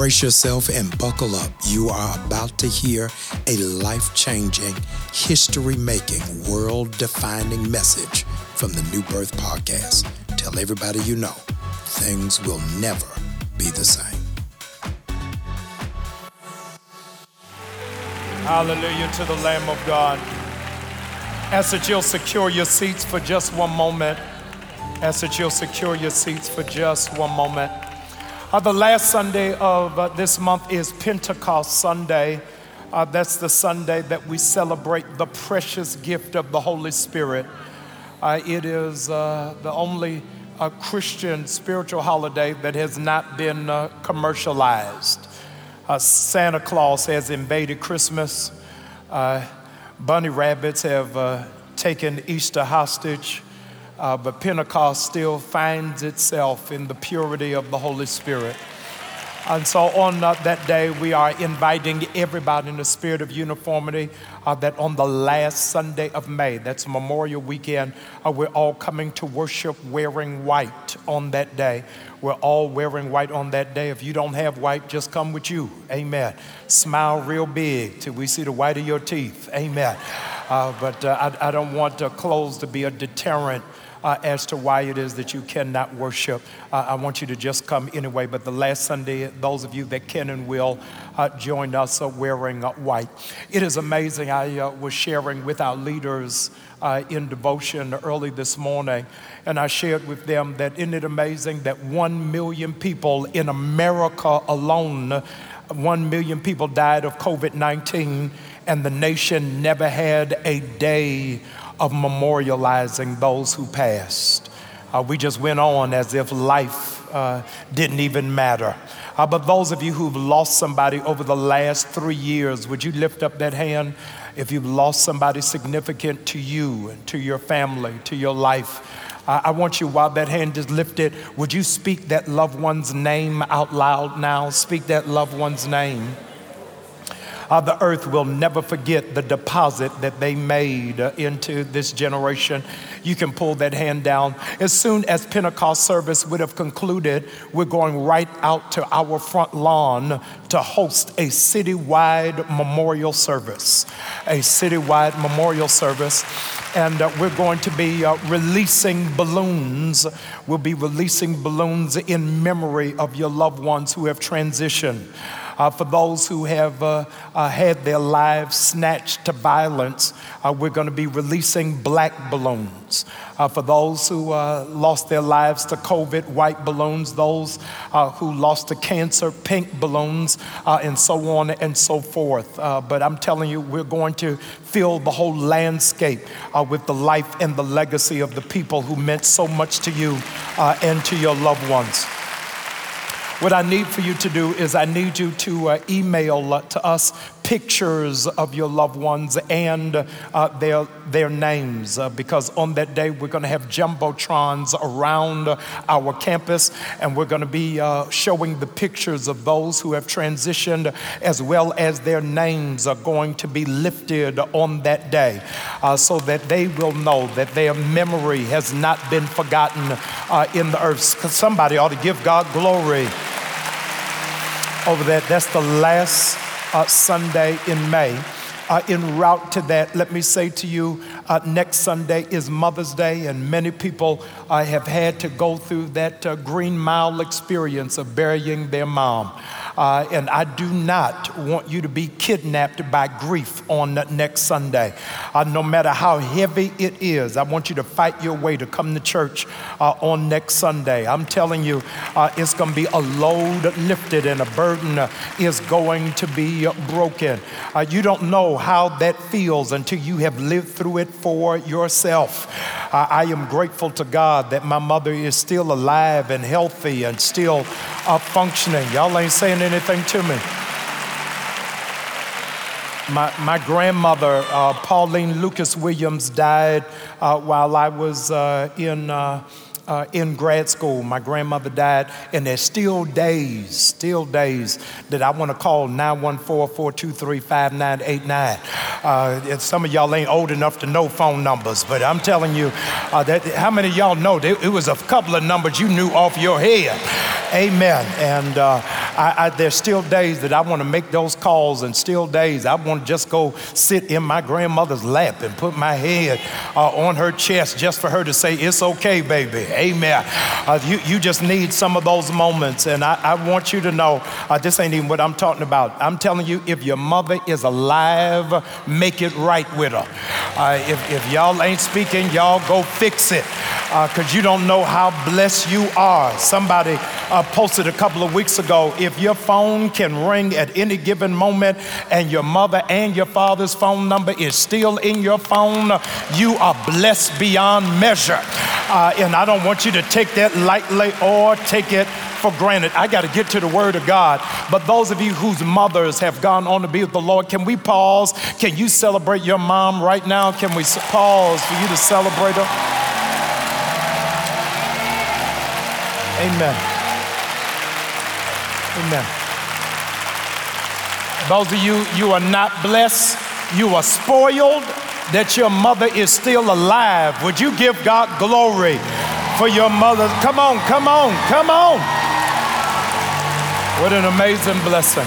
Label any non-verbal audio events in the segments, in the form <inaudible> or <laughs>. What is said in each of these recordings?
Brace yourself and buckle up. You are about to hear a life changing, history making, world defining message from the New Birth Podcast. Tell everybody you know things will never be the same. Hallelujah to the Lamb of God. Ask that you'll secure your seats for just one moment. Ask that you'll secure your seats for just one moment. Uh, the last Sunday of uh, this month is Pentecost Sunday. Uh, that's the Sunday that we celebrate the precious gift of the Holy Spirit. Uh, it is uh, the only uh, Christian spiritual holiday that has not been commercialized. Santa Claus has invaded Christmas. bunny rabbits have taken Easter hostage uh, but Pentecost still finds itself in the purity of the Holy Spirit. And so on uh, that day, we are inviting everybody in the spirit of uniformity uh, that on the last Sunday of May, that's Memorial Weekend, uh, we're all coming to worship wearing white on that day. We're all wearing white on that day. If you don't have white, just come with you. Amen. Smile real big till we see the white of your teeth. Amen. Uh, but uh, I, I, don't want clothes to be a deterrent uh, as to why it is that you cannot worship. Uh, I want you to just come anyway. But the last Sunday, those of you that can and will uh, join us are wearing white. It is amazing. I uh, was sharing with our leaders uh, in devotion early this morning, and I shared with them that isn't it amazing that one million people in America alone, one million people died of COVID 19, and the nation never had a day of memorializing those who passed. Uh, we just went on as if life uh, didn't even matter. Uh, but those of you who've lost somebody over the last three years, would you lift up that hand? If you've lost somebody significant to you, and to your family, to your life, I want you, while that hand is lifted, would you speak that loved one's name out loud now? Speak that loved one's name the earth will never forget the deposit that they made into this generation. You can pull that hand down. As soon as Pentecost service would have concluded, we're going right out to our front lawn to host a citywide memorial service. A citywide memorial service and uh, we're going to be uh, releasing balloons. We'll be releasing balloons in memory of your loved ones who have transitioned uh, for those who have uh, uh, had their lives snatched to violence, uh, we're going to be releasing black balloons. Uh, for those who lost their lives to COVID, white balloons, those who lost to cancer, pink balloons, and so on and so forth. but I'm telling you, we're going to fill the whole landscape with the life and the legacy of the people who meant so much to you and to your loved ones. What I need for you to do is I need you to uh, email to us pictures of your loved ones and uh, their, their names uh, because on that day we're going to have jumbotrons around our campus and we're going to be uh, showing the pictures of those who have transitioned as well as their names are going to be lifted on that day uh, so that they will know that their memory has not been forgotten uh, in the earth. Somebody ought to give God glory over that. That's the last uh, Sunday in May. Uh, en route to that, let me say to you uh, next Sunday is Mother's Day, and many people uh, have had to go through that uh, green mile experience of burying their mom. Uh, and I do not want you to be kidnapped by grief on next Sunday. Uh, no matter how heavy it is, I want you to fight your way to come to church uh, on next Sunday. I'm telling you, uh, it's going to be a load lifted and a burden is going to be broken. Uh, you don't know how that feels until you have lived through it for yourself. Uh, I am grateful to God that my mother is still alive and healthy and still functioning. Y'all ain't saying anything to me. My, my grandmother, uh, Pauline Lucas Williams, died uh, while I was uh, in uh, uh, in grad school. My grandmother died, and there's still days, still days that I want to call 914 423 5989. Uh, some of y'all ain't old enough to know phone numbers, but I'm telling you, that, how many of y'all know it was a couple of numbers you knew off your head? Amen. And I, I, there's still days that I want to make those calls, and still days I want to just go sit in my grandmother's lap and put my head uh, on her chest just for her to say, It's okay, baby. Amen. Uh, you, you just need some of those moments. And I, I want you to know uh, this ain't even what I'm talking about. I'm telling you, if your mother is alive, make it right with her. Uh, if, if y'all ain't speaking, y'all go fix it because uh, you don't know how blessed you are. Somebody uh, posted a couple of weeks ago if your phone can ring at any given moment and your mother and your father's phone number is still in your phone, you are blessed beyond measure. Uh, and I don't want you to take that lightly or take it for granted. I got to get to the Word of God. But those of you whose mothers have gone on to be with the Lord, can we pause? Can you celebrate your mom right now? Can we pause for you to celebrate her? Amen. Amen. Those of you, you are not blessed, you are spoiled that your mother is still alive. Would you give God glory for your mother? Come on, come on, come on. What an amazing blessing.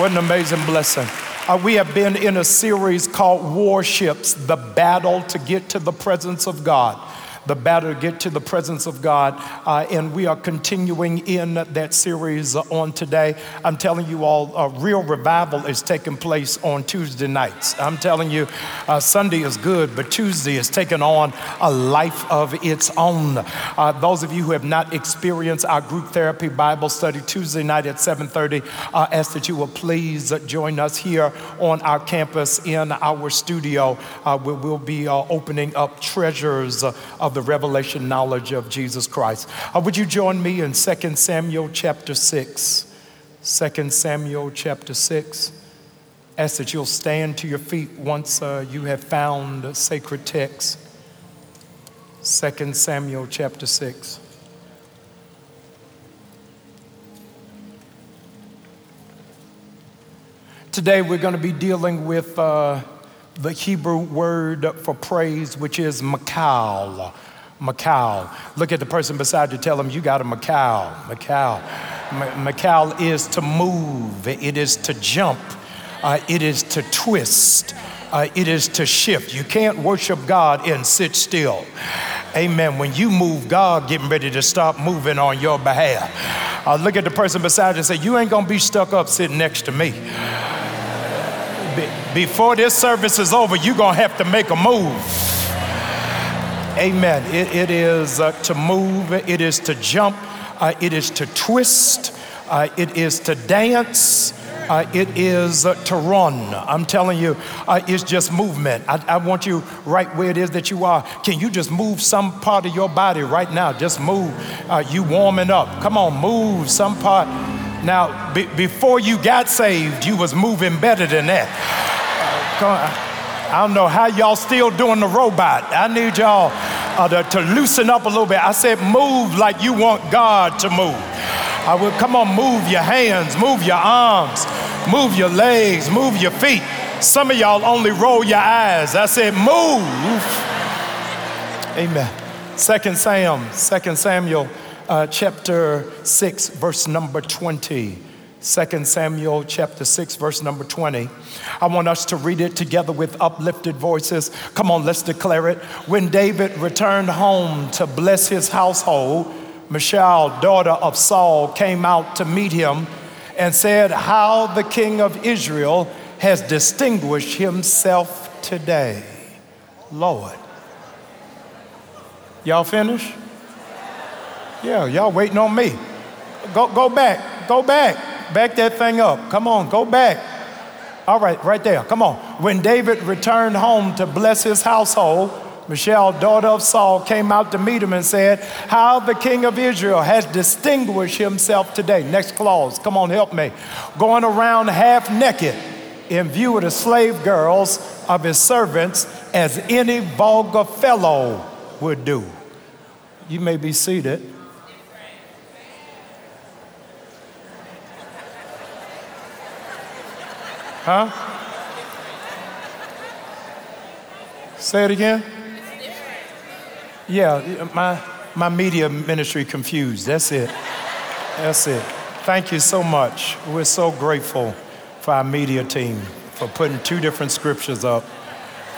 What an amazing blessing. Uh, we have been in a series called Warships, the battle to get to the presence of God the better get to the presence of God. Uh, and we are continuing in that series on today. I'm telling you all, a real revival is taking place on Tuesday nights. I'm telling you, uh, Sunday is good, but Tuesday is taking on a life of its own. Uh, those of you who have not experienced our group therapy Bible study Tuesday night at 7:30, uh, ask that you will please join us here on our campus in our studio. Uh, we will be uh, opening up treasures of the revelation knowledge of Jesus Christ. Uh, would you join me in 2 Samuel chapter 6? 2 Samuel chapter 6. Ask that you'll stand to your feet once uh, you have found sacred text. 2 Samuel chapter 6. Today we're going to be dealing with uh, the Hebrew word for praise, which is machol. machol. Look at the person beside you, tell them you got a machol. machol. machol is to move, it is to jump, uh, it is to twist, uh, it is to shift. You can't worship God and sit still. Amen. When you move, God getting ready to stop moving on your behalf. Uh, look at the person beside you and say, You ain't gonna be stuck up sitting next to me. Be- before this service is over, you're gonna have to make a move. Amen. it, it is uh, to move, it is to jump, uh, it is to twist, uh, it is to dance. Uh, it is uh, to run. I'm telling you, uh, it's just movement. I, I, want you right where it is that you are. Can you just move some part of your body right now? Just move. you warming up. Come on, move some part. Now, be, before you got saved, you was moving better than that. I don't know how y'all still doing the robot. I need y'all uh, to, to, loosen up a little bit. I said, move like you want God to move. I will come on, move your hands, move your arms, move your legs, move your feet. Some of y'all only roll your eyes. I said, move. Amen. Second Sam, Second Samuel, uh, chapter six, verse number twenty. 2 Samuel chapter 6 verse number 20. I want us to read it together with uplifted voices. Come on, let's declare it. When David returned home to bless his household, Michal, daughter of Saul, came out to meet him and said, How the king of Israel has distinguished himself today. Lord. Y'all finish? Yeah, y'all waiting on me. Go, go back, go back. Back that thing up. Come on, go back. All right, right there. Come on. When David returned home to bless his household, Michal, daughter of Saul, came out to meet him and said, How the king of Israel has distinguished himself today. Next clause. Come on, help me. Going around half naked in view of the slave girls of his servants as any vulgar fellow would do. You may be seated. Huh? Say it again. Yeah, my, my media ministry confused. That's it. That's it. Thank you so much. We're so grateful for our media team for putting two different scriptures up.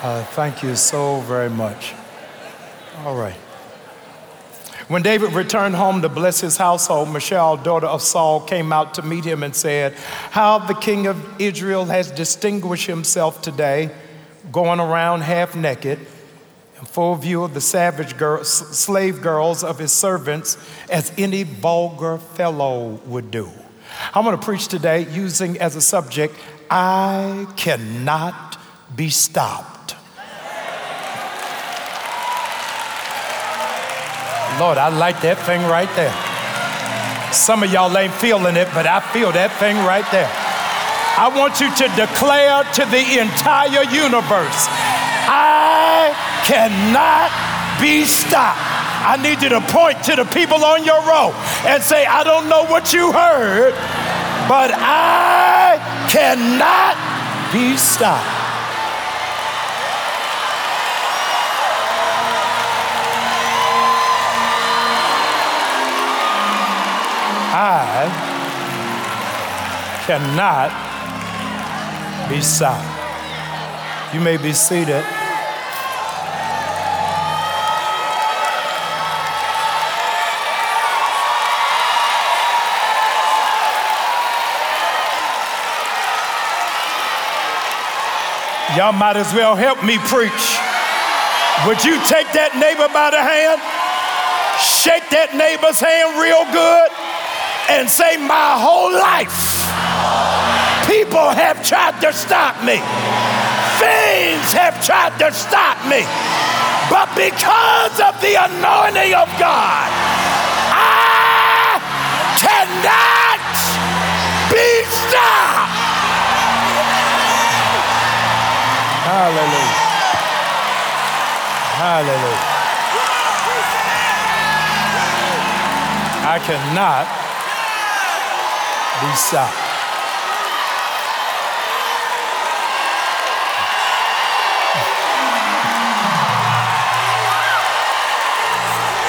Uh, thank you so very much. All right. When David returned home to bless his household, Michal, daughter of Saul, came out to meet him and said, How the king of Israel has distinguished himself today, going around half naked, in full view of the savage girl, slave girls of his servants, as any vulgar fellow would do. I'm going to preach today using as a subject, I cannot be stopped. Lord, I like that thing right there. Some of y'all ain't feeling it, but I feel that thing right there. I want you to declare to the entire universe I cannot be stopped. I need you to point to the people on your row and say, I don't know what you heard, but I cannot be stopped. I cannot be silent. You may be seated. Y'all might as well help me preach. Would you take that neighbor by the hand? Shake that neighbor's hand real good and say, My whole life, people have tried to stop me, things have tried to stop me. But because of the anointing of God, I cannot be stopped. Hallelujah. Hallelujah. I cannot Lisa.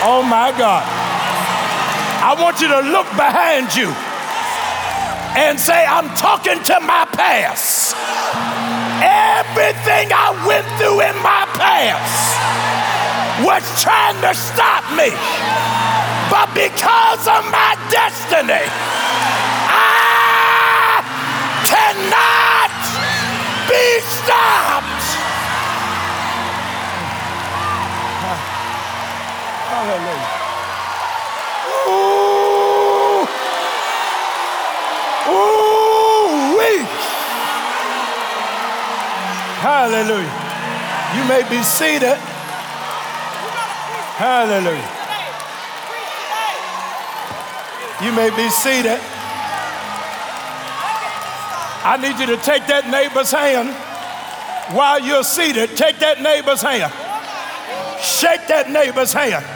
Oh my God. I want you to look behind you and say, I'm talking to my past. Everything I went through in my past was trying to stop me. But because of my destiny, cannot be stopped. Hallelujah. Ooh. Ooh. Hallelujah. You may be seated. Hallelujah. You may be seated. I need you to take that neighbor's hand while you're seated. Take that neighbor's hand. Shake that neighbor's hand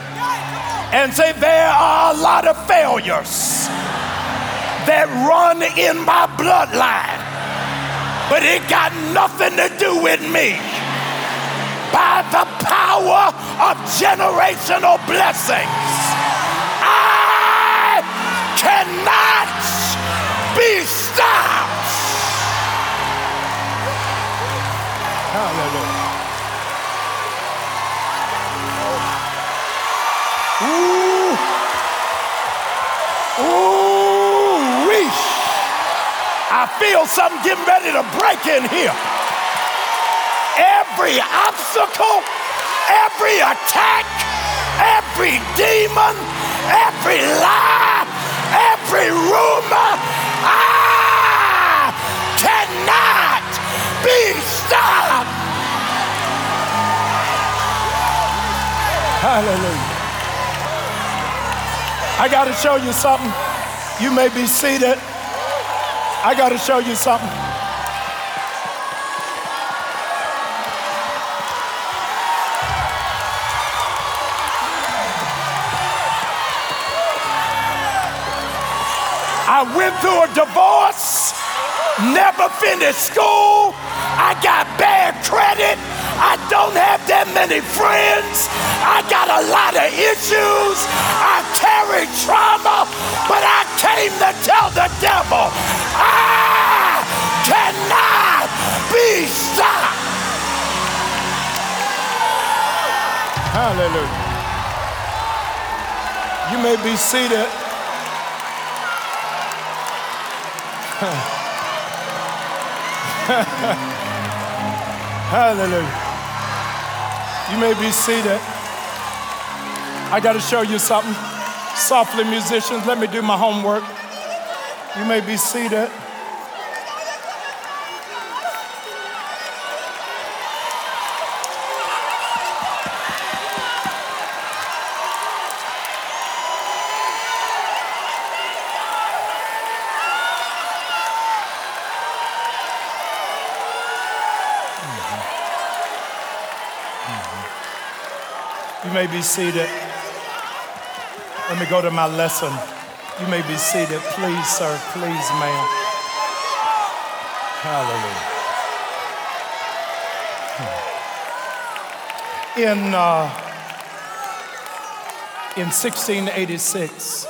and say, There are a lot of failures that run in my bloodline, but it got nothing to do with me. By the power of generational blessings, I cannot be stopped. Ooh. Ooh, reach. I feel something getting ready to break in here. Every obstacle, every attack, every demon, every lie, every rumor, I cannot be stopped. Hallelujah. I got to show you something. You may be seated. I got to show you something. I went through a divorce, never finished school. I got bad credit. I don't have that many friends. I got a lot of issues. I carry trauma, but I came to tell the devil, I cannot be stopped. Hallelujah. You may be seated. <laughs> Hallelujah. You may be seated. I got to show you something. Softly, musicians, let me do my homework. You may be seated. Mm-hmm. Mm-hmm. You may be seated. Let me go to my lesson. You may be seated. Please, sir. Please, ma'am. Hallelujah. In, uh, in 1686,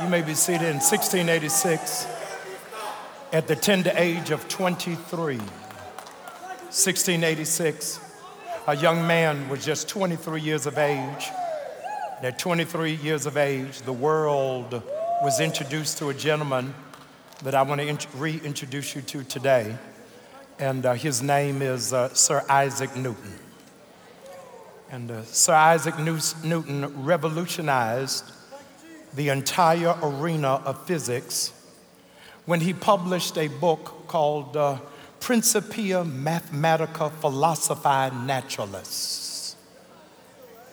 you may be seated in 1686, at the tender age of 23, 1686, a young man was just 23 years of age. At 23 years of age, the world was introduced to a gentleman that I want to int- reintroduce you to today. And uh, his name is uh, Sir Isaac Newton. And uh, Sir Isaac Newton revolutionized the entire arena of physics when he published a book called uh, Principia Mathematica Philosophiae Naturalis.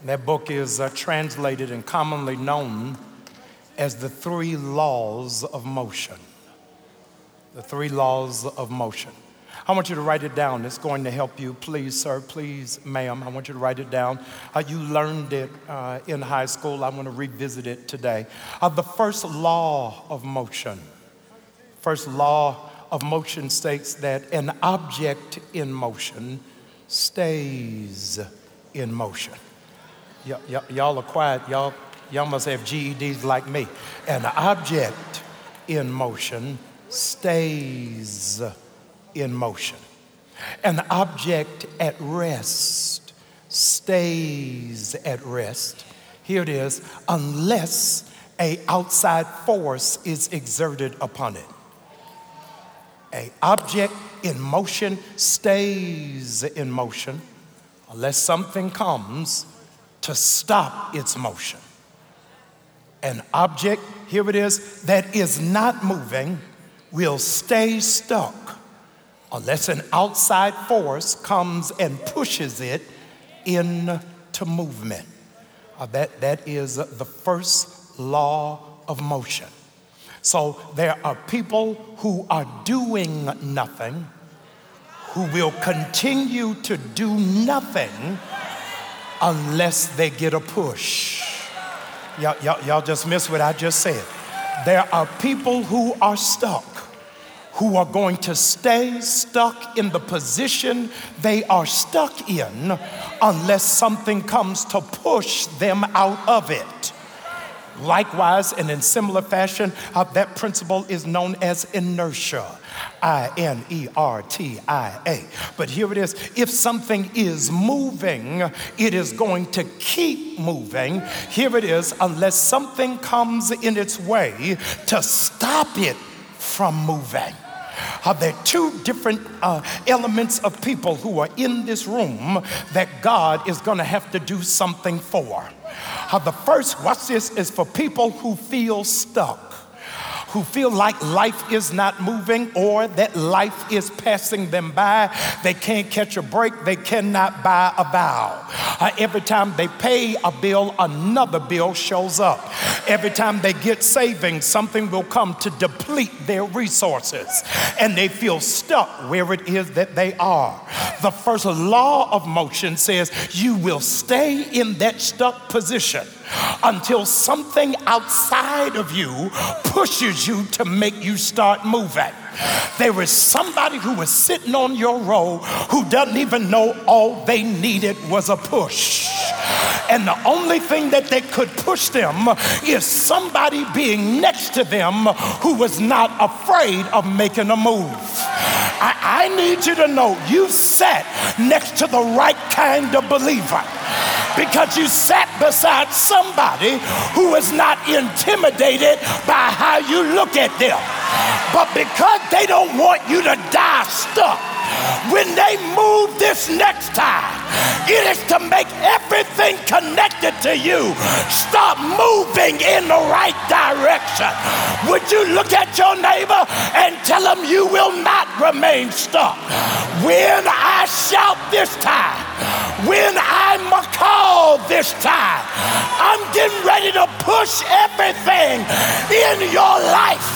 That book is uh, translated and commonly known as the three laws of motion. The three laws of motion. I want you to write it down. It's going to help you. Please, sir, please, ma'am. I want you to write it down. Uh, you learned it uh, in high school. I want to revisit it today. Uh, the first law of motion. First law of motion states that an object in motion stays in motion. Y- y- y'all are quiet. Y'all, y'all must have GEDs like me. An object in motion stays in motion. An object at rest stays at rest. Here it is, unless a outside force is exerted upon it a object in motion stays in motion unless something comes to stop its motion. An object, here it is, that is not moving will stay stuck unless an outside force comes and pushes it into movement. Uh, that, that is the first law of motion. So there are people who are doing nothing who will continue to do nothing unless they get a push. Y'all, y'all, y'all just missed what I just said. There are people who are stuck who are going to stay stuck in the position they are stuck in unless something comes to push them out of it. Likewise, and in similar fashion, uh, that principle is known as inertia. I N E R T I A. But here it is if something is moving, it is going to keep moving. Here it is, unless something comes in its way to stop it from moving. Are there two different uh, elements of people who are in this room that God is going to have to do something for. Uh, the first, watch this, is for people who feel stuck who feel like life is not moving or that life is passing them by. They can't catch a break. They cannot buy a vowel. Uh, every time they pay a bill, another bill shows up. Every time they get savings, something will come to deplete their resources, and they feel stuck where it is that they are. The first law of motion says you will stay in that stuck position until something outside of you pushes you to make you start moving. There is somebody who is sitting on your row who doesn't even know all they needed was a push. And the only thing that they could push them is somebody being next to them who was not afraid of making a move. I, I need you to know you sat next to the right kind of believer because you sat beside somebody who is not intimidated by how you look at them. But because they don't want you to die stuck, when they move this next time, it is to make everything connected to you stop moving in the right direction. Would you look at your neighbor and tell him you will not remain stuck? When I shout this time, when I call this time, I'm getting ready to push everything in your life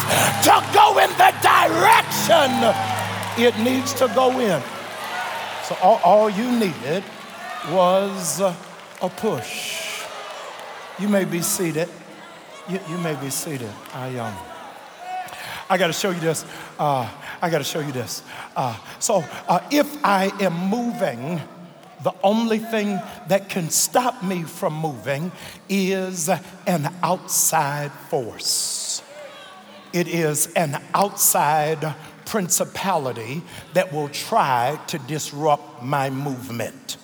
to go in the direction it needs to go in. So all, all you needed was a push. You may be seated. You, you may be seated. I um. I got to show you this. Uh, I got to show you this. Uh, so, uh, if I am moving, the only thing that can stop me from moving is an outside force. It is an outside principality that will try to disrupt my movement.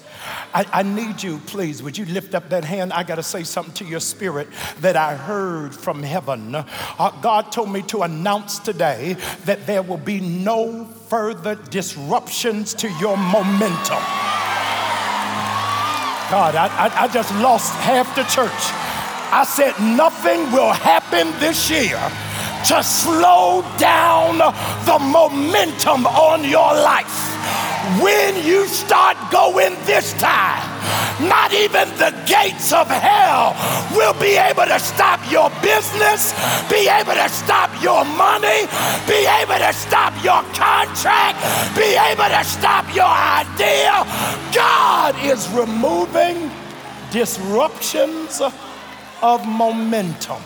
I, I, need you, please, would you lift up that hand? I got to say something to your spirit that I heard from heaven. Uh, God told me to announce today that there will be no further disruptions to your momentum. God, I, I, I just lost half the church. I said, nothing will happen this year to slow down the momentum on your life. When you start going this time, not even the gates of hell will be able to stop your business, be able to stop your money, be able to stop your contract, be able to stop your idea. God is removing disruptions of momentum.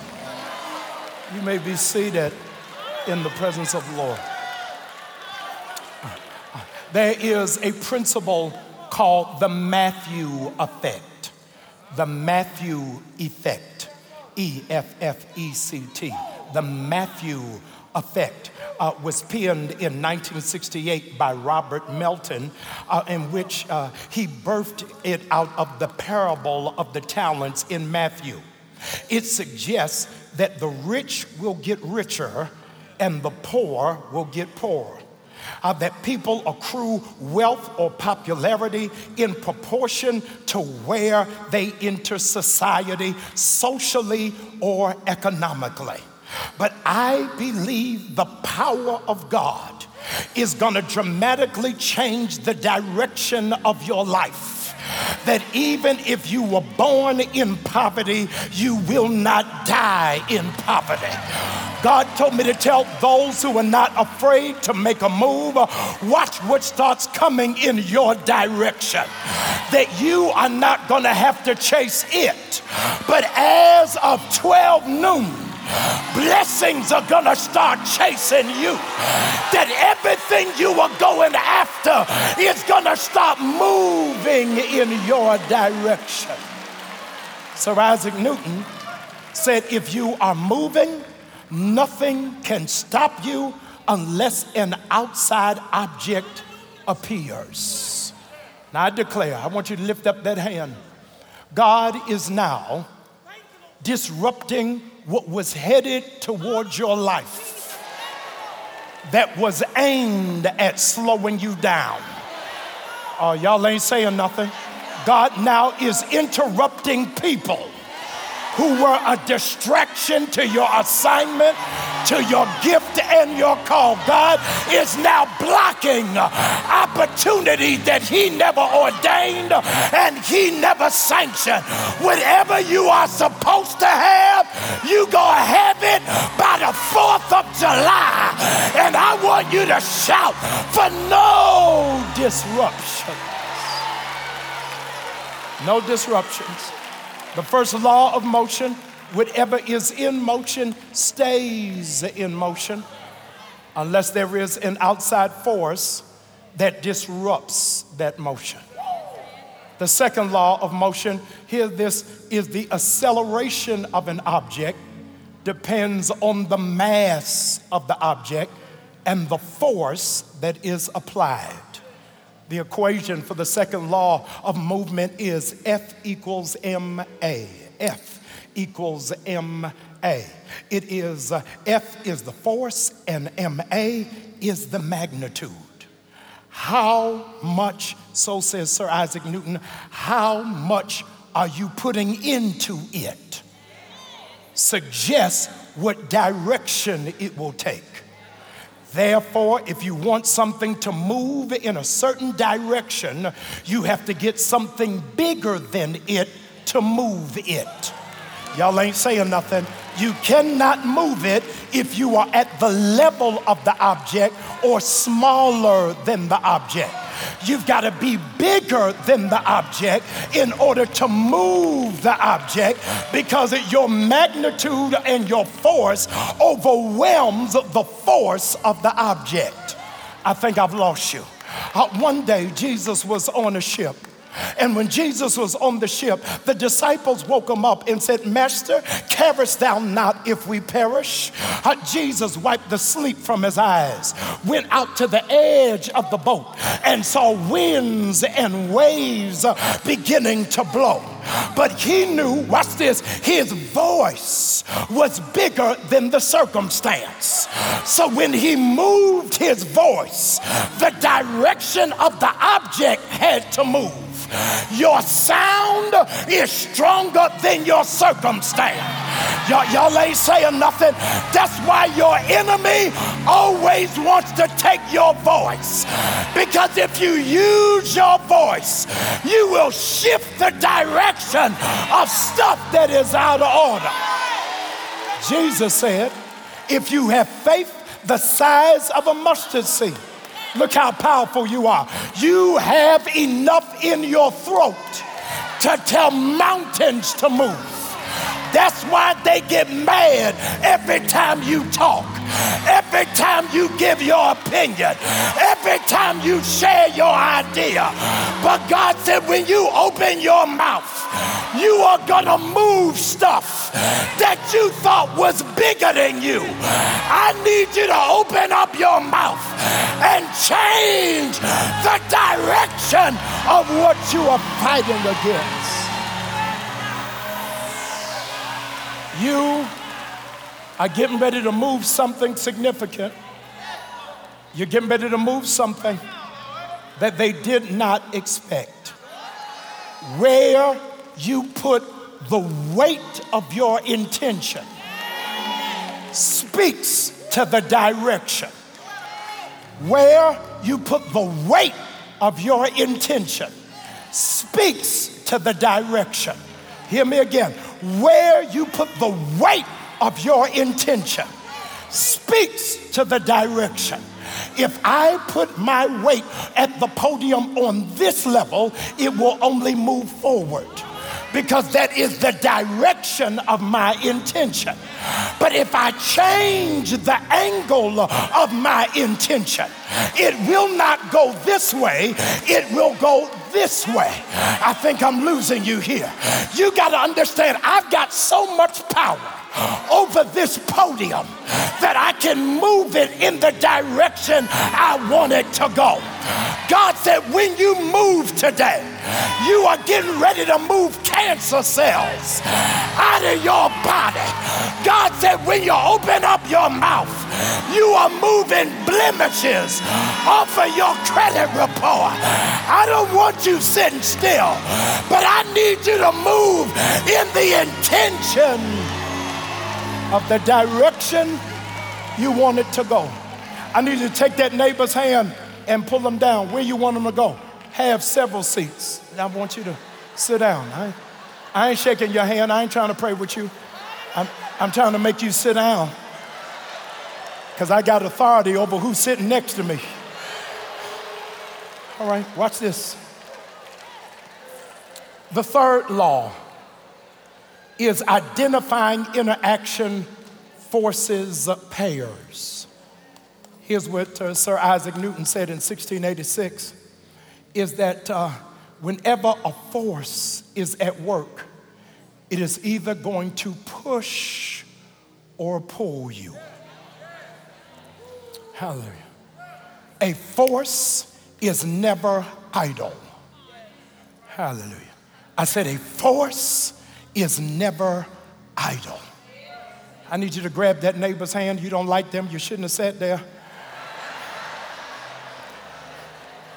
You may be seated in the presence of the Lord. There is a principle called the Matthew effect. The Matthew effect. E F F E C T. The Matthew effect uh, was penned in 1968 by Robert Merton, uh, in which uh, he birthed it out of the parable of the talents in Matthew. It suggests that the rich will get richer and the poor will get poorer. Uh, that people accrue wealth or popularity in proportion to where they enter society, socially or economically. But I believe the power of God is going to dramatically change the direction of your life that even if you were born in poverty, you will not die in poverty. God told me to tell those who are not afraid to make a move, watch what starts coming in your direction. That you are not going to have to chase it. But as of 12 noon, blessings are gonna start chasing you. That everything you were going after is gonna start moving in your direction. Sir Isaac Newton said, If you are moving, nothing can stop you unless an outside object appears. Now I declare, I want you to lift up that hand. God is now disrupting what was headed towards your life that was aimed at slowing you down. Oh, y'all ain't saying nothing. God now is interrupting people who were a distraction to your assignment to your gift and your call. God is now blocking opportunities that He never ordained and He never sanctioned. Whatever you are supposed to have, you gonna have it by the 4th of July. And I want you to shout for no disruption. No disruptions. The first law of motion whatever is in motion stays in motion unless there is an outside force that disrupts that motion. The second law of motion, here this is the acceleration of an object depends on the mass of the object and the force that is applied. The equation for the second law of movement is F equals ma. F equals ma. It is F is the force and ma is the magnitude. How much, so says Sir Isaac Newton, how much are you putting into it? Suggests what direction it will take. Therefore, if you want something to move in a certain direction, you have to get something bigger than it to move it. Y'all ain't saying nothing. You cannot move it if you are at the level of the object or smaller than the object. You've got to be bigger than the object in order to move the object because your magnitude and your force overwhelms the force of the object. I think I've lost you. Uh, one day, Jesus was on a ship and when Jesus was on the ship, the disciples woke him up and said, Master, carest thou not if we perish? Uh, Jesus wiped the sleep from his eyes, went out to the edge of the boat, and saw winds and waves beginning to blow. But he knew, watch this, his voice was bigger than the circumstance. So when he moved his voice, the direction of the object had to move. Your sound is stronger than your circumstance. Y'all, y'all ain't saying nothing. That's why your enemy always wants to take your voice. Because if you use your voice, you will shift the direction of stuff that is out of order. Jesus said, if you have faith the size of a mustard seed, Look how powerful you are. You have enough in your throat to tell mountains to move. That's why they get mad every time you talk, every time you give your opinion, every time you share your idea. But God said, when you open your mouth, you are gonna move stuff that you thought was bigger than you. I need you to open up your mouth and change the direction of what you are fighting against. You are getting ready to move something significant. You're getting ready to move something that they did not expect. Where you put the weight of your intention speaks to the direction. Where you put the weight of your intention speaks to the direction. Hear me again. Where you put the weight of your intention speaks to the direction. If I put my weight at the podium on this level, it will only move forward because that is the direction of my intention. But if I change the angle of my intention, it will not go this way, it will go this way. I think I'm losing you here. You got to understand, I've got so much power over this podium that I can move it in the direction I want it to go. God said, when you move today, you are getting ready to move cancer cells out of your body. God said, when you open up your mouth, you are moving blemishes off of your credit report. I don't want you sitting still, but I need you to move in the intention of the direction you want it to go. I need you to take that neighbor's hand and pull them down where you want them to go. Have several seats. I want you to sit down. I, I ain't shaking your hand. I ain't trying to pray with you. I'm, I'm trying to make you sit down because I got authority over who's sitting next to me. All right, watch this. The third law is identifying interaction forces pairs. Here's what uh, Sir Isaac Newton said in 1686 is that uh, whenever a force is at work, it is either going to push or pull you. Hallelujah. A force is never idle. Hallelujah. I said, a force is never idle. I need you to grab that neighbor's hand. You don't like them, you shouldn't have sat there.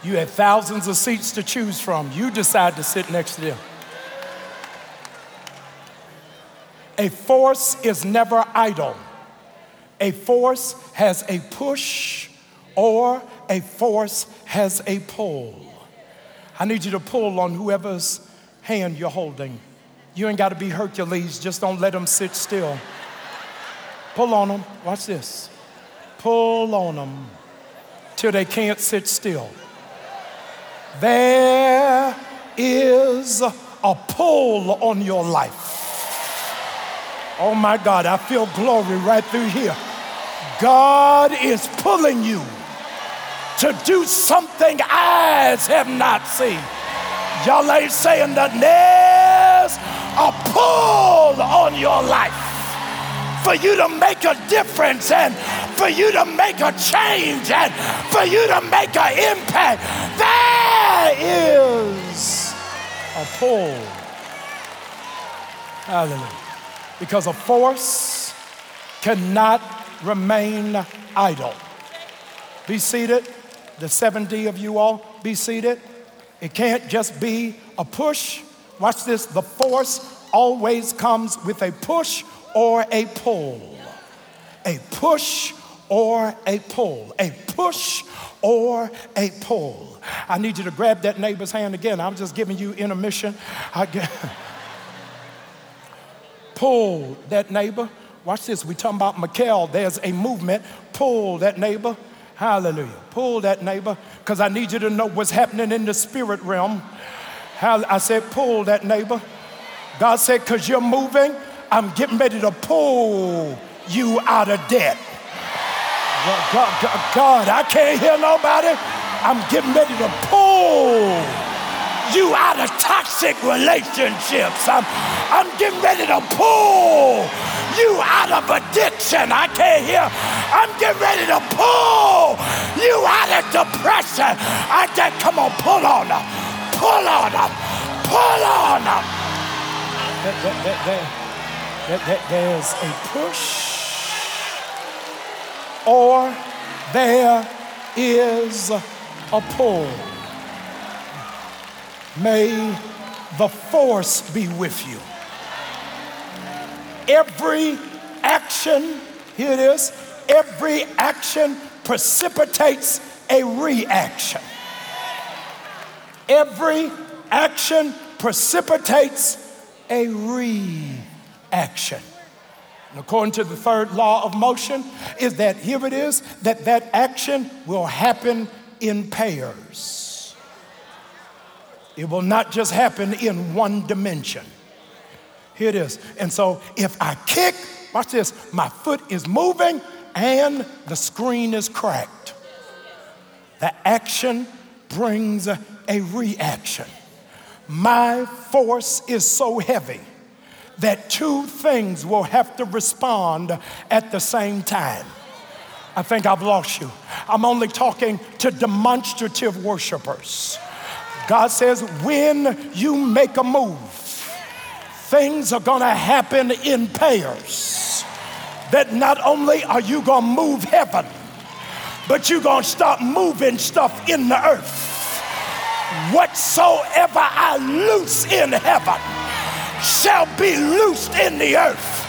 You had thousands of seats to choose from. You decide to sit next to them. A force is never idle. A force has a push or a force has a pull. I need you to pull on whoever's hand you're holding. You ain't got to be Hercules, just don't let them sit still. Pull on them. Watch this. Pull on them till they can't sit still. There is a pull on your life. Oh my God, I feel glory right through here. God is pulling you to do something eyes have not seen. Y'all ain't saying that a pull on your life for you to make a difference and for you to make a change and for you to make an impact. There is a pull. Hallelujah. Because a force cannot remain idle. Be seated. The 70 of you all, be seated. It can't just be a push. Watch this. The force always comes with a push or a pull. A push or a pull. A push or a pull. I need you to grab that neighbor's hand again. I'm just giving you intermission. I get, <laughs> pull that neighbor. Watch this. We talking about machol. There's a movement. Pull that neighbor. Hallelujah. Pull that neighbor because I need you to know what's happening in the spirit realm. I said, pull that neighbor. God said, because you're moving, I'm getting ready to pull you out of debt. God, God, God, I can't hear nobody. I'm getting ready to pull you out of toxic relationships. I'm, I'm getting ready to pull you out of addiction. I can't hear. I'm getting ready to pull you out of depression. I can't. Come on, pull on. Pull on them. Pull on them. there's a push or there is a pull. May the force be with you. Every action, here it is, every action precipitates a reaction. Every action precipitates a reaction. And according to the third law of motion, is that here it is that that action will happen in pairs. It will not just happen in one dimension. Here it is. And so if I kick, watch this, my foot is moving and the screen is cracked. The action brings a reaction. My force is so heavy that two things will have to respond at the same time. I think I've lost you. I'm only talking to demonstrative worshipers. God says, when you make a move, things are gonna happen in pairs. That not only are you gonna move heaven, but you're gonna start moving stuff in the earth. Whatsoever I loose in heaven shall be loosed in the earth.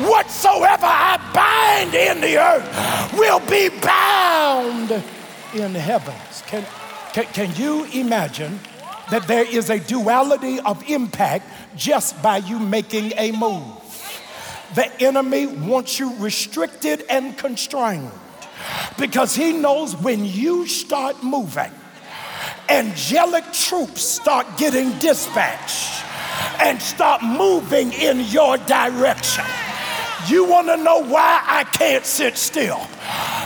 Whatsoever I bind in the earth will be bound in the heavens. Can, can, can you imagine that there is a duality of impact just by you making a move? The enemy wants you restricted and constrained because he knows when you start moving, angelic troops start getting dispatched and start moving in your direction. You want to know why I can't sit still?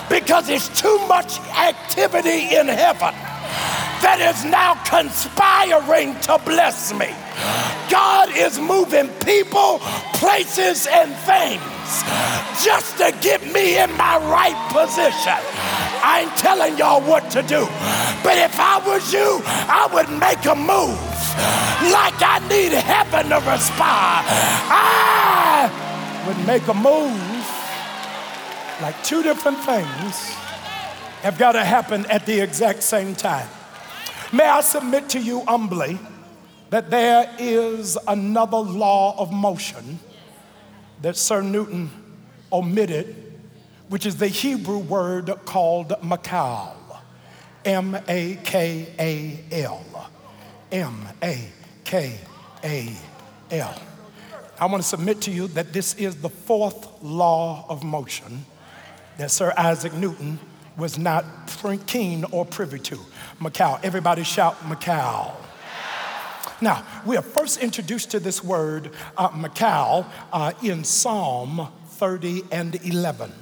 Because it's too much activity in heaven that is now conspiring to bless me. God is moving people, places, and things just to get me in my right position. I ain't telling y'all what to do, but if I was you, I would make a move like I need heaven to respond. I would make a move like two different things have got to happen at the exact same time. May I submit to you humbly that there is another law of motion that Sir Newton omitted, which is the Hebrew word called machol. M A K A L. M A K A L. I want to submit to you that this is the fourth law of motion that Sir Isaac Newton was not keen or privy to. machol. Everybody shout machol. Now, we are first introduced to this word, uh, machol, uh, in Psalm 30 and 11.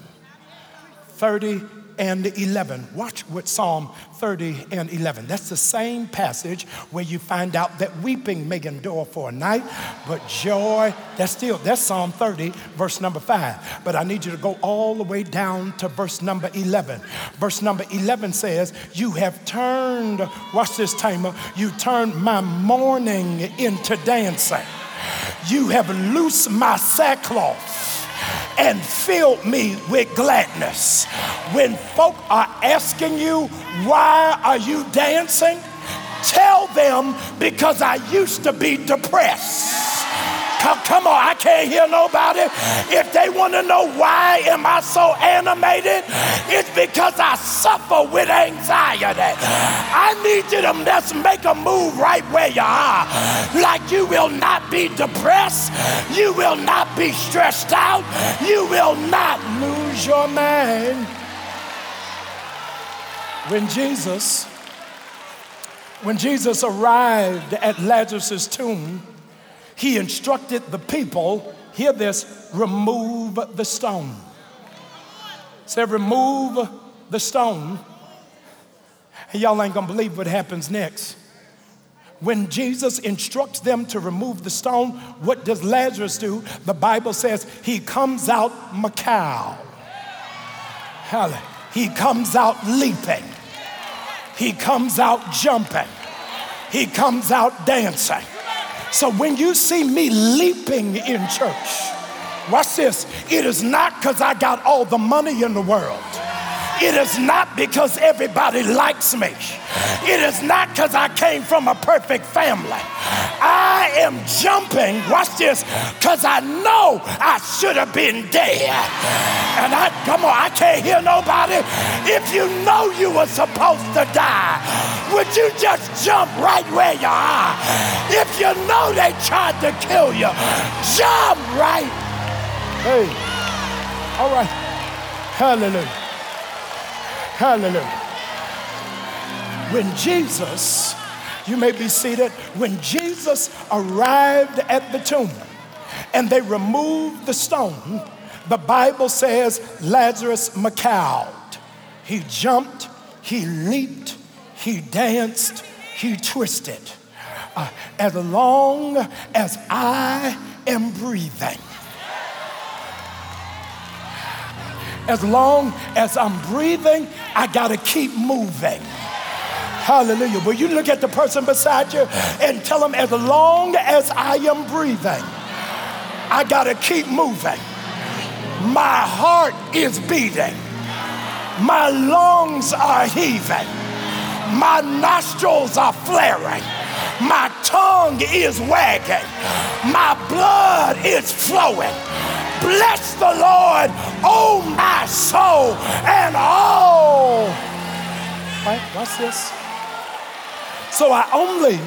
30 and 11. Watch what Psalm 30 and 11. That's the same passage where you find out that weeping may endure for a night, but joy, that's still, that's Psalm 30, verse number 5. But I need you to go all the way down to verse number 11. Verse number 11 says, You have turned, watch this timer, you turned my mourning into dancing. You have loosed my sackcloth and filled me with gladness. When folk are asking you, why are you dancing? Tell them because I used to be depressed. Come, come on, I can't hear nobody. If they want to know why am I so animated, it's because I suffer with anxiety. I need you to just make a move right where you are. Like you will not be depressed, you will not be stressed out, you will not lose your mind. When Jesus when Jesus arrived at Lazarus' tomb, he instructed the people, hear this, remove the stone. Said, remove the stone. And y'all ain't gonna believe what happens next. When Jesus instructs them to remove the stone, what does Lazarus do? The Bible says he comes out machol. Hallelujah. He comes out leaping. He comes out jumping. He comes out dancing. So when you see me leaping in church, watch this. It is not because I got all the money in the world. It is not because everybody likes me. It is not because I came from a perfect family. I am jumping, watch this, because I know I should have been dead. And I, come on, I can't hear nobody. If you know you were supposed to die, would you just jump right where you are? If you know they tried to kill you, jump right. Hey, all right. Hallelujah. Hallelujah. When Jesus, you may be seated, when Jesus arrived at the tomb and they removed the stone, the Bible says Lazarus macawed. He jumped, he leaped, he danced, he twisted. Uh, as long as I am breathing, as long as I'm breathing, I got to keep moving. Hallelujah. Will you look at the person beside you and tell them, as long as I am breathing, I got to keep moving. My heart is beating. My lungs are heaving. My nostrils are flaring. My tongue is wagging. My blood is flowing Bless the Lord, oh my soul, and all. Right, what's this? So I only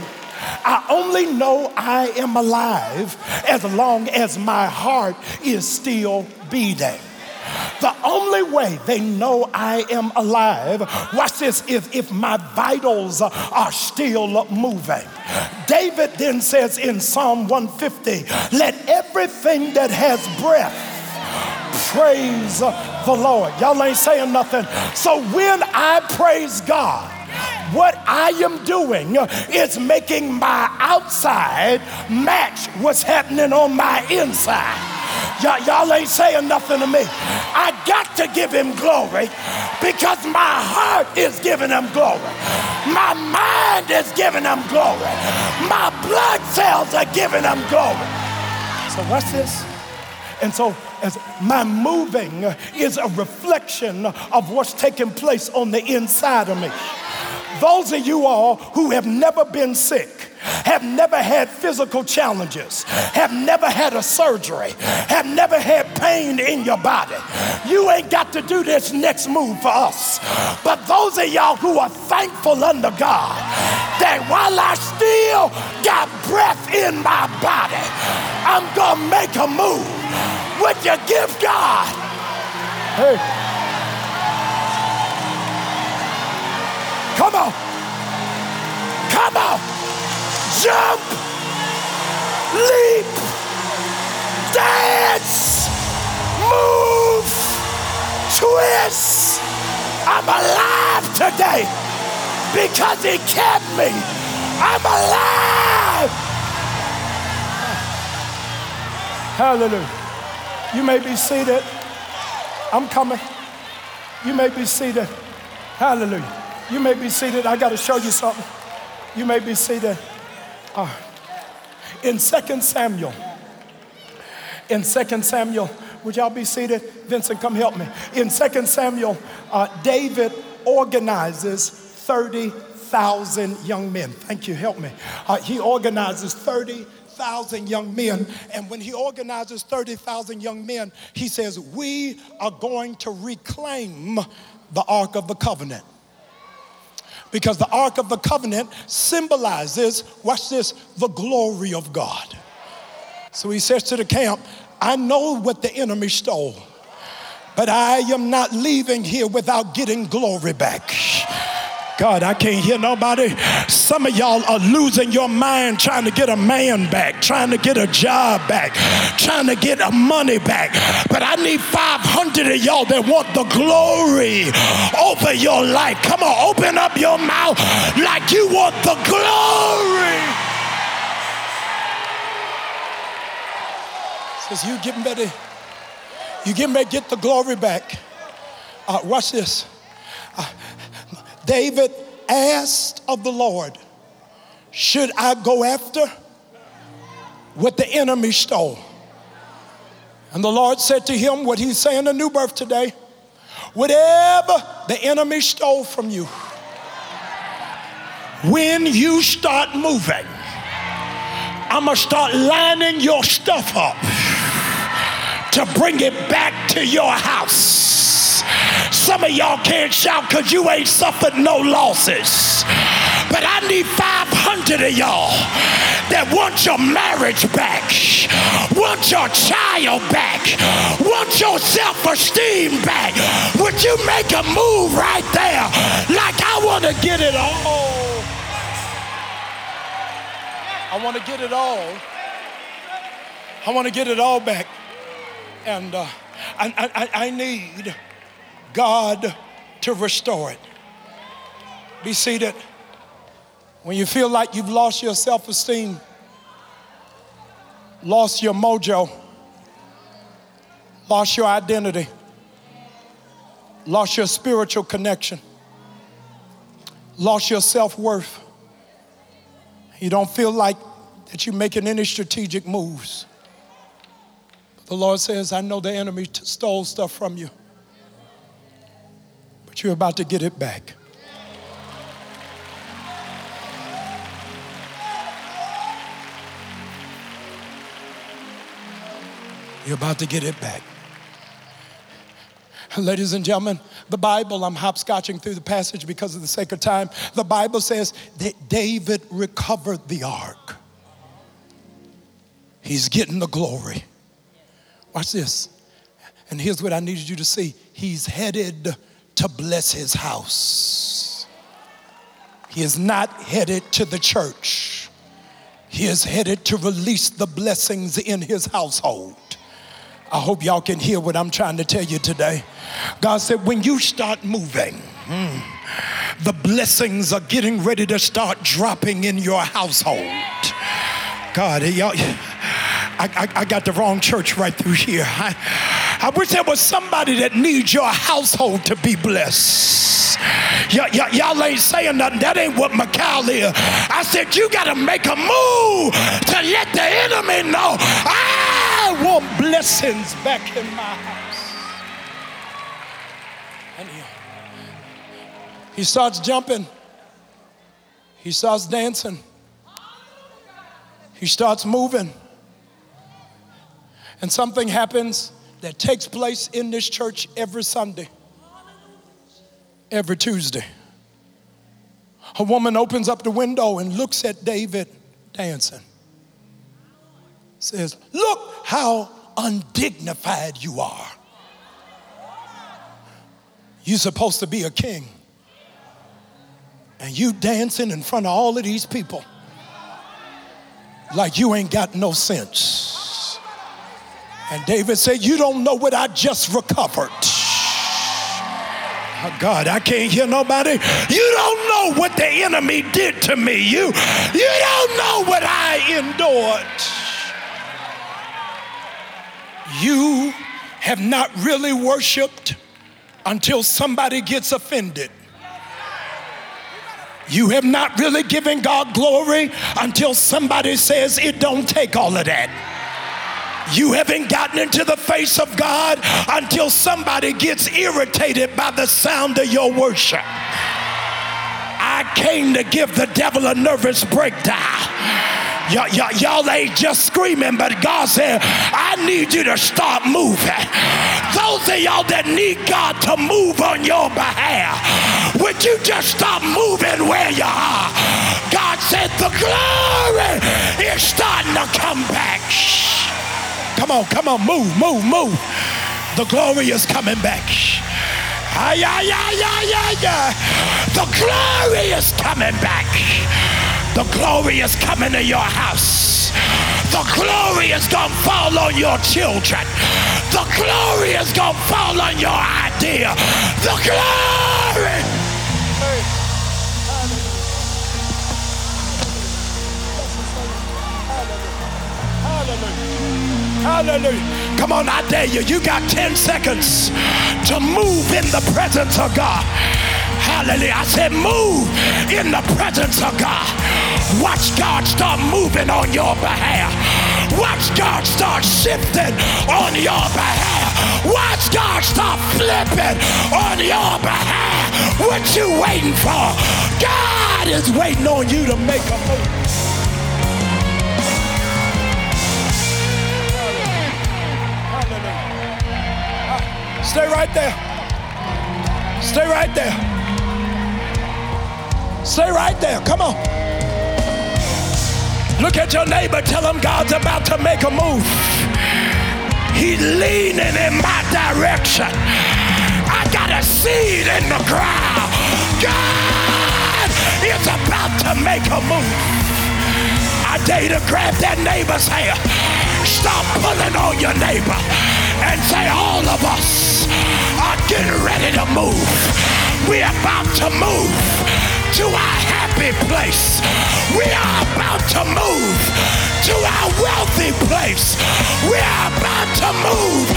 I only know I am alive as long as my heart is still beating. The only way they know I am alive, watch this, is if my vitals are still moving. David then says in Psalm 150, let everything that has breath praise the Lord. Y'all ain't saying nothing. So when I praise God, what I am doing is making my outside match what's happening on my inside. Y- y'all ain't saying nothing to me. I got to give him glory because my heart is giving him glory. My mind is giving him glory. My blood cells are giving him glory. So, what's this? And so, as my moving is a reflection of what's taking place on the inside of me. Those of you all who have never been sick, have never had physical challenges, have never had a surgery, have never had pain in your body. You ain't got to do this next move for us. But those of y'all who are thankful under God that while I still got breath in my body, I'm gonna make a move. Would you give God? Hey. Come on. Come on jump, leap, dance, move, twist. I'm alive today because He kept me. I'm alive. Hallelujah. You may be seated. I'm coming. You may be seated. Hallelujah. You may be seated. I got to show you something. You may be seated. Uh, in 2 Samuel, in 2 Samuel, would y'all be seated? Vincent, come help me. In 2 Samuel, uh, David organizes 30,000 young men. Thank you, help me. Uh, he organizes 30,000 young men. And when he organizes 30,000 young men, he says, We are going to reclaim the Ark of the Covenant because the Ark of the Covenant symbolizes, watch this, the glory of God. So he says to the camp, I know what the enemy stole, but I am not leaving here without getting glory back. God, I can't hear nobody. Some of y'all are losing your mind trying to get a man back, trying to get a job back, trying to get a money back. But I need 500 of y'all that want the glory over your life. Come on, open up your mouth like you want the glory. Says you getting ready, you getting ready to get the glory back. Uh, watch this. Uh, David asked of the Lord, Should I go after what the enemy stole? And the Lord said to him, What he's saying to New Birth today, whatever the enemy stole from you, when you start moving, I'm gonna start lining your stuff up to bring it back to your house. Some of y'all can't shout because you ain't suffered no losses. But I need 500 of y'all that want your marriage back, want your child back, want your self esteem back. Would you make a move right there? Like I want to get it all. I want to get it all. I want to get it all back. And uh, I, I, I need God to restore it. Be seated. When you feel like you've lost your self esteem, lost your mojo, lost your identity, lost your spiritual connection, lost your self worth, you don't feel like that you're making any strategic moves. The Lord says, I know the enemy stole stuff from you but you're about to get it back. You're about to get it back. Ladies and gentlemen, the Bible, I'm hopscotching through the passage because of the sake of time. The Bible says that David recovered the ark. He's getting the glory. Watch this. And here's what I needed you to see He's headed to bless his house. He is not headed to the church, he is headed to release the blessings in his household. I hope y'all can hear what I'm trying to tell you today. God said, when you start moving, mm, the blessings are getting ready to start dropping in your household. God, y'all, I, I, I got the wrong church right through here. I, I wish there was somebody that needs your household to be blessed. Y- y- y'all ain't saying nothing. That ain't what machol is. I said, you got to make a move to let the enemy know I want blessings back in my house. And he, he starts jumping, he starts dancing, he starts moving. And something happens that takes place in this church every Sunday, every Tuesday. A woman opens up the window and looks at David dancing. Says, Look how undignified you are. You're supposed to be a king. And you dancing in front of all of these people like you ain't got no sense. And David said, You don't know what I just recovered. Oh God, I can't hear nobody. You don't know what the enemy did to me. You, you don't know what I endured. You have not really worshiped until somebody gets offended. You have not really given God glory until somebody says it don't take all of that. You haven't gotten into the face of God until somebody gets irritated by the sound of your worship. I came to give the devil a nervous breakdown. Y'all, y'all, y'all ain't just screaming, but God said, I need you to start moving. Those of y'all that need God to move on your behalf, would you just stop moving where you are? God said, the glory is starting to come back. Come on, come on, move, move, move. The glory is coming back. Ay, ay, ay, ay, ay, ay. The glory is coming back. The glory is coming to your house. The glory is to fall on your children. The glory is to fall on your idea. The glory. Hallelujah. Come on, I dare you. You got 10 seconds to move in the presence of God. Hallelujah. I said, move in the presence of God. Watch God start moving on your behalf. Watch God start shifting on your behalf. Watch God start flipping on your behalf. What you waiting for? God is waiting on you to make a move. Stay right there. Stay right there. Stay right there. Come on. Look at your neighbor. Tell him God's about to make a move. He's leaning in my direction. I got a seed in the ground. God is about to make a move. I dare you to grab that neighbor's hair. Stop pulling on your neighbor and say, All of us are getting ready to move. We're about to move to our happy place. We are about to move to our wealthy place. We are about to move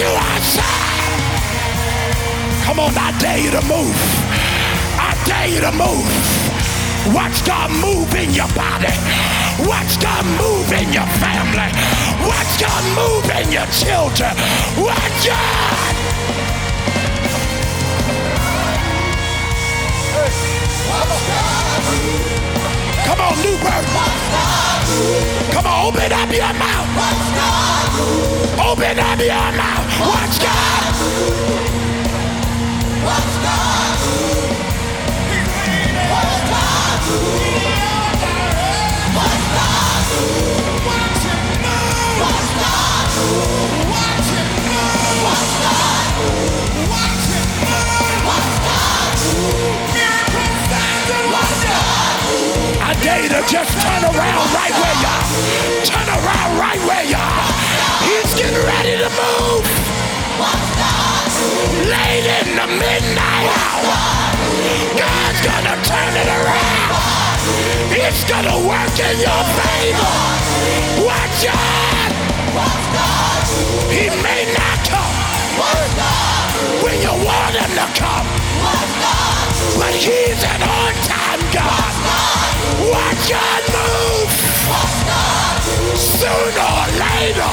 to our side. Come on, I dare you to move. I dare you to move. Watch God move in your body. Watch God move in your family. Watch God move in your children. Watch God. Come on, new birth. Come on, open up your mouth. Open up your mouth. Watch God. Watch God. Watch God. Just turn around right where you are. Turn around right where you are. He's getting ready to. Late in the midnight hour. God's gonna turn it around. It's gonna work in your favor. Watch out. He may not come when you want him to come. But he's an on-time God. Watch God move. Sooner or later,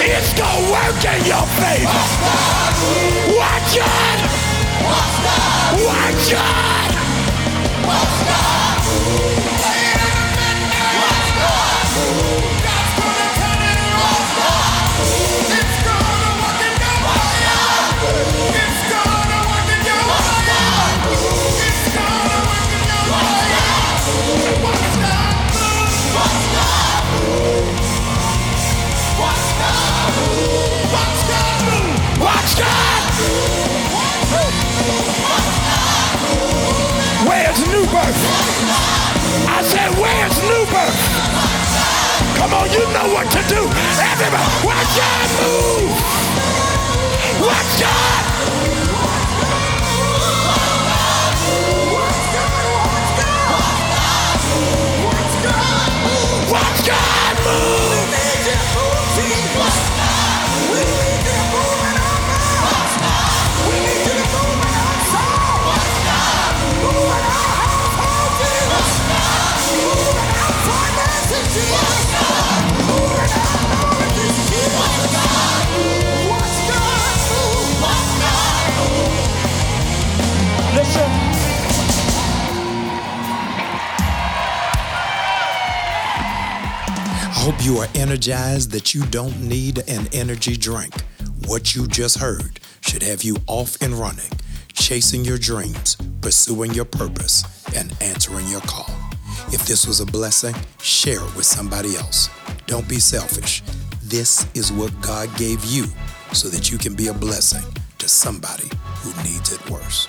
it's gonna work in your favor. Watch God. Watch God. Birth? I said, where's birth? Come on, you know what to do. Everybody, watch God move. Watch God. Hope you are energized that you don't need an energy drink. What you just heard should have you off and running, chasing your dreams, pursuing your purpose, and answering your call. If this was a blessing, share it with somebody else. Don't be selfish. This is what God gave you so that you can be a blessing to somebody who needs it worse.